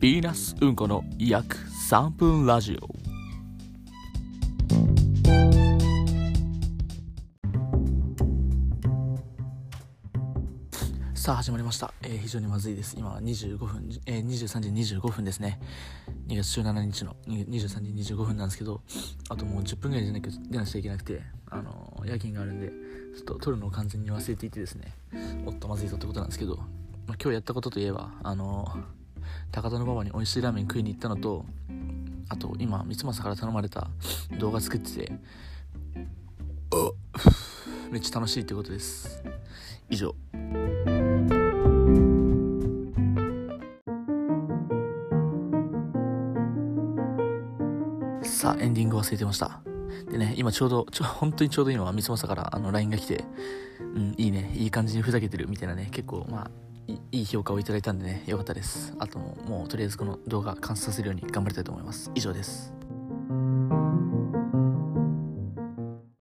ヴィーナスうんこの約3分ラジオ。さあ始まりました、えー非常にまずいです。今は25分、えー23時25分ですね。2月17日の23時25分なんですけどあともう10分ぐらいじゃなく出なくちゃいけなくてあのー夜勤があるんでちょっと撮るのを完全に忘れていてですね。おっとまずいぞってことなんですけど、まあ、今日やったことといえばあのー高田馬場に美味しいラーメン食いに行ったのとあと今三政から頼まれた動画作っててめっちゃ楽しいってことです。以上。さあエンディング忘れてました。でね今ちょうどちょ本当にちょうど今三政からあの LINE が来てうんいいねいい感じにふざけてるみたいなね結構まあいい評価をいただいたんでねよかったです。あともうもうとりあえずこの動画完成させるように頑張りたいと思います。以上です。